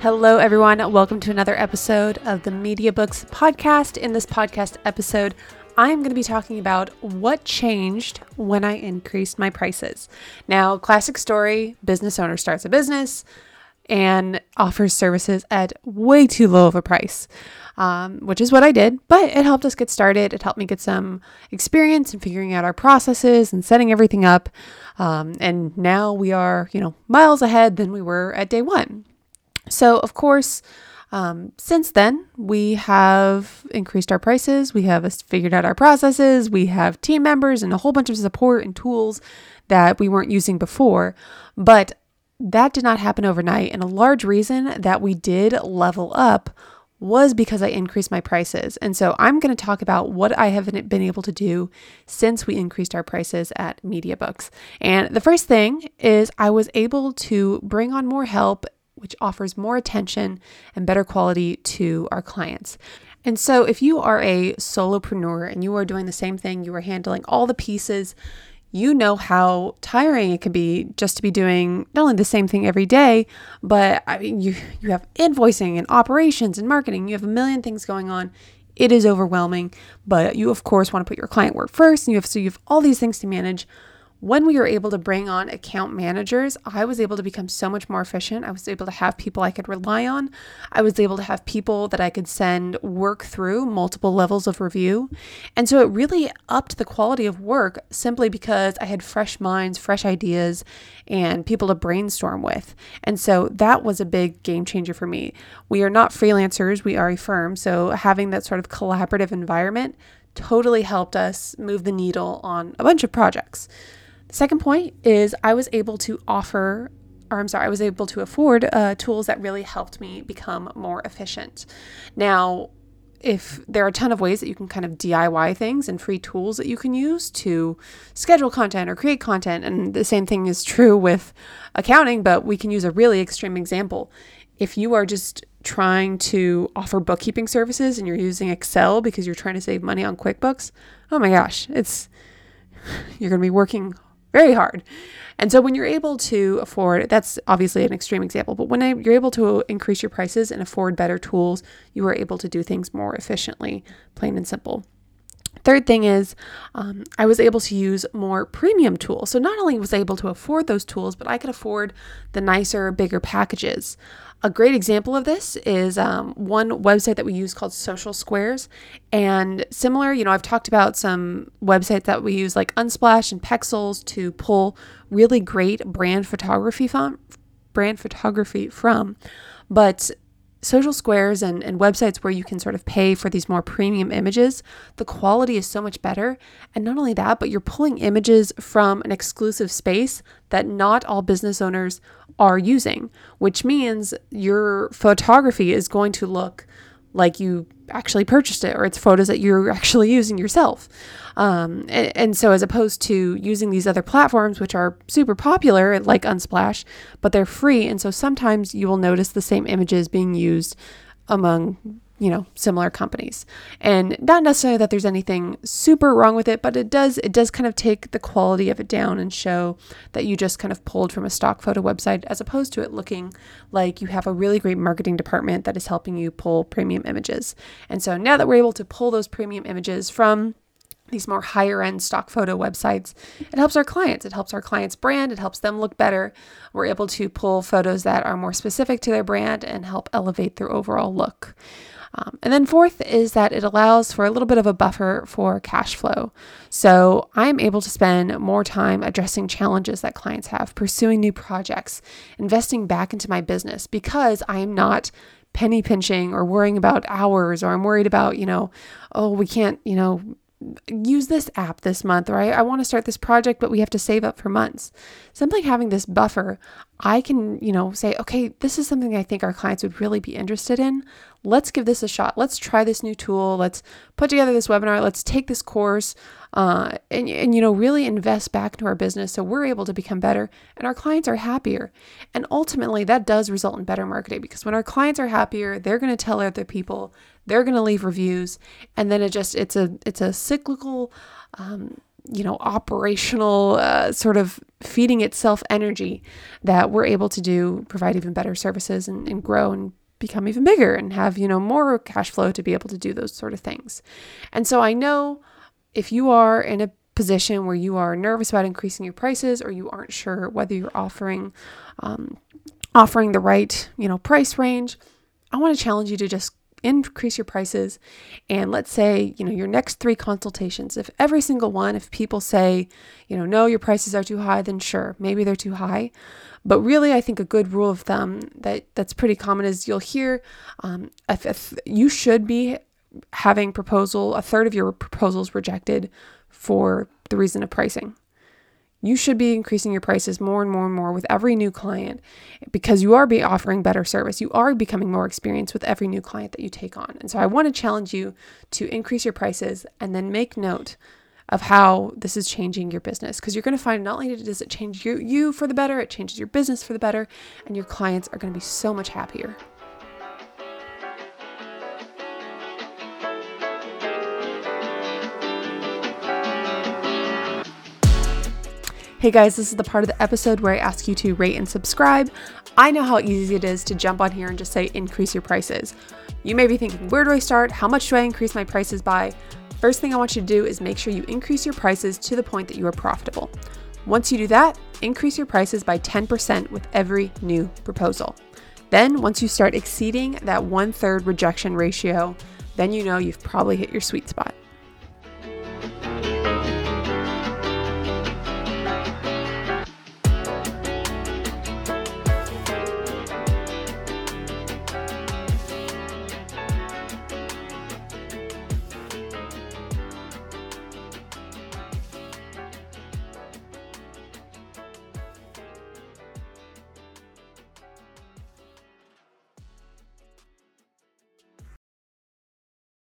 Hello, everyone. Welcome to another episode of the Media Books podcast. In this podcast episode, I'm going to be talking about what changed when I increased my prices. Now, classic story business owner starts a business and offers services at way too low of a price, um, which is what I did. But it helped us get started. It helped me get some experience in figuring out our processes and setting everything up. Um, and now we are, you know, miles ahead than we were at day one. So, of course, um, since then, we have increased our prices, we have figured out our processes, we have team members and a whole bunch of support and tools that we weren't using before. But that did not happen overnight. And a large reason that we did level up was because I increased my prices. And so I'm going to talk about what I haven't been able to do since we increased our prices at Media Books. And the first thing is I was able to bring on more help which offers more attention and better quality to our clients. And so, if you are a solopreneur and you are doing the same thing, you are handling all the pieces, you know how tiring it can be just to be doing not only the same thing every day, but I mean, you, you have invoicing and operations and marketing, you have a million things going on. It is overwhelming, but you, of course, want to put your client work first, and you have so you have all these things to manage when we were able to bring on account managers, I was able to become so much more efficient. I was able to have people I could rely on. I was able to have people that I could send work through multiple levels of review. And so it really upped the quality of work simply because I had fresh minds, fresh ideas, and people to brainstorm with. And so that was a big game changer for me. We are not freelancers, we are a firm. So having that sort of collaborative environment totally helped us move the needle on a bunch of projects. The second point is I was able to offer, or I'm sorry, I was able to afford uh, tools that really helped me become more efficient. Now, if there are a ton of ways that you can kind of DIY things and free tools that you can use to schedule content or create content, and the same thing is true with accounting, but we can use a really extreme example. If you are just trying to offer bookkeeping services and you're using Excel because you're trying to save money on QuickBooks, oh my gosh, it's you're going to be working very hard. And so when you're able to afford, that's obviously an extreme example, but when you're able to increase your prices and afford better tools, you are able to do things more efficiently, plain and simple. Third thing is, um, I was able to use more premium tools. So not only was I able to afford those tools, but I could afford the nicer, bigger packages. A great example of this is um, one website that we use called Social Squares. And similar, you know, I've talked about some websites that we use like Unsplash and Pexels to pull really great brand photography from, brand photography from. But social squares and, and websites where you can sort of pay for these more premium images, the quality is so much better. And not only that, but you're pulling images from an exclusive space that not all business owners are using, which means your photography is going to look like you actually purchased it or it's photos that you're actually using yourself. Um, and, and, so, as opposed to using these other platforms, which are super popular, like Unsplash, but they're free. And so, sometimes you will notice the same images being used among you know similar companies and not necessarily that there's anything super wrong with it but it does it does kind of take the quality of it down and show that you just kind of pulled from a stock photo website as opposed to it looking like you have a really great marketing department that is helping you pull premium images and so now that we're able to pull those premium images from these more higher end stock photo websites. It helps our clients. It helps our clients' brand. It helps them look better. We're able to pull photos that are more specific to their brand and help elevate their overall look. Um, and then, fourth is that it allows for a little bit of a buffer for cash flow. So, I'm able to spend more time addressing challenges that clients have, pursuing new projects, investing back into my business because I am not penny pinching or worrying about hours or I'm worried about, you know, oh, we can't, you know, use this app this month, or I, I want to start this project, but we have to save up for months. Simply having this buffer, I can, you know, say, okay, this is something I think our clients would really be interested in. Let's give this a shot. Let's try this new tool. Let's put together this webinar. Let's take this course uh, and, and, you know, really invest back into our business so we're able to become better and our clients are happier. And ultimately, that does result in better marketing because when our clients are happier, they're going to tell other people, they're going to leave reviews, and then it just, it's a, it's a cyclical, um, you know, operational uh, sort of feeding itself energy that we're able to do, provide even better services and, and grow and become even bigger and have, you know, more cash flow to be able to do those sort of things. And so I know if you are in a position where you are nervous about increasing your prices or you aren't sure whether you're offering um, offering the right you know price range i want to challenge you to just increase your prices and let's say you know your next three consultations if every single one if people say you know no your prices are too high then sure maybe they're too high but really i think a good rule of thumb that that's pretty common is you'll hear um, if, if you should be having proposal, a third of your proposals rejected for the reason of pricing. You should be increasing your prices more and more and more with every new client because you are be offering better service. You are becoming more experienced with every new client that you take on. And so I want to challenge you to increase your prices and then make note of how this is changing your business because you're going to find not only does it change you, you for the better, it changes your business for the better, and your clients are going to be so much happier. Hey guys, this is the part of the episode where I ask you to rate and subscribe. I know how easy it is to jump on here and just say increase your prices. You may be thinking, where do I start? How much do I increase my prices by? First thing I want you to do is make sure you increase your prices to the point that you are profitable. Once you do that, increase your prices by 10% with every new proposal. Then, once you start exceeding that one third rejection ratio, then you know you've probably hit your sweet spot.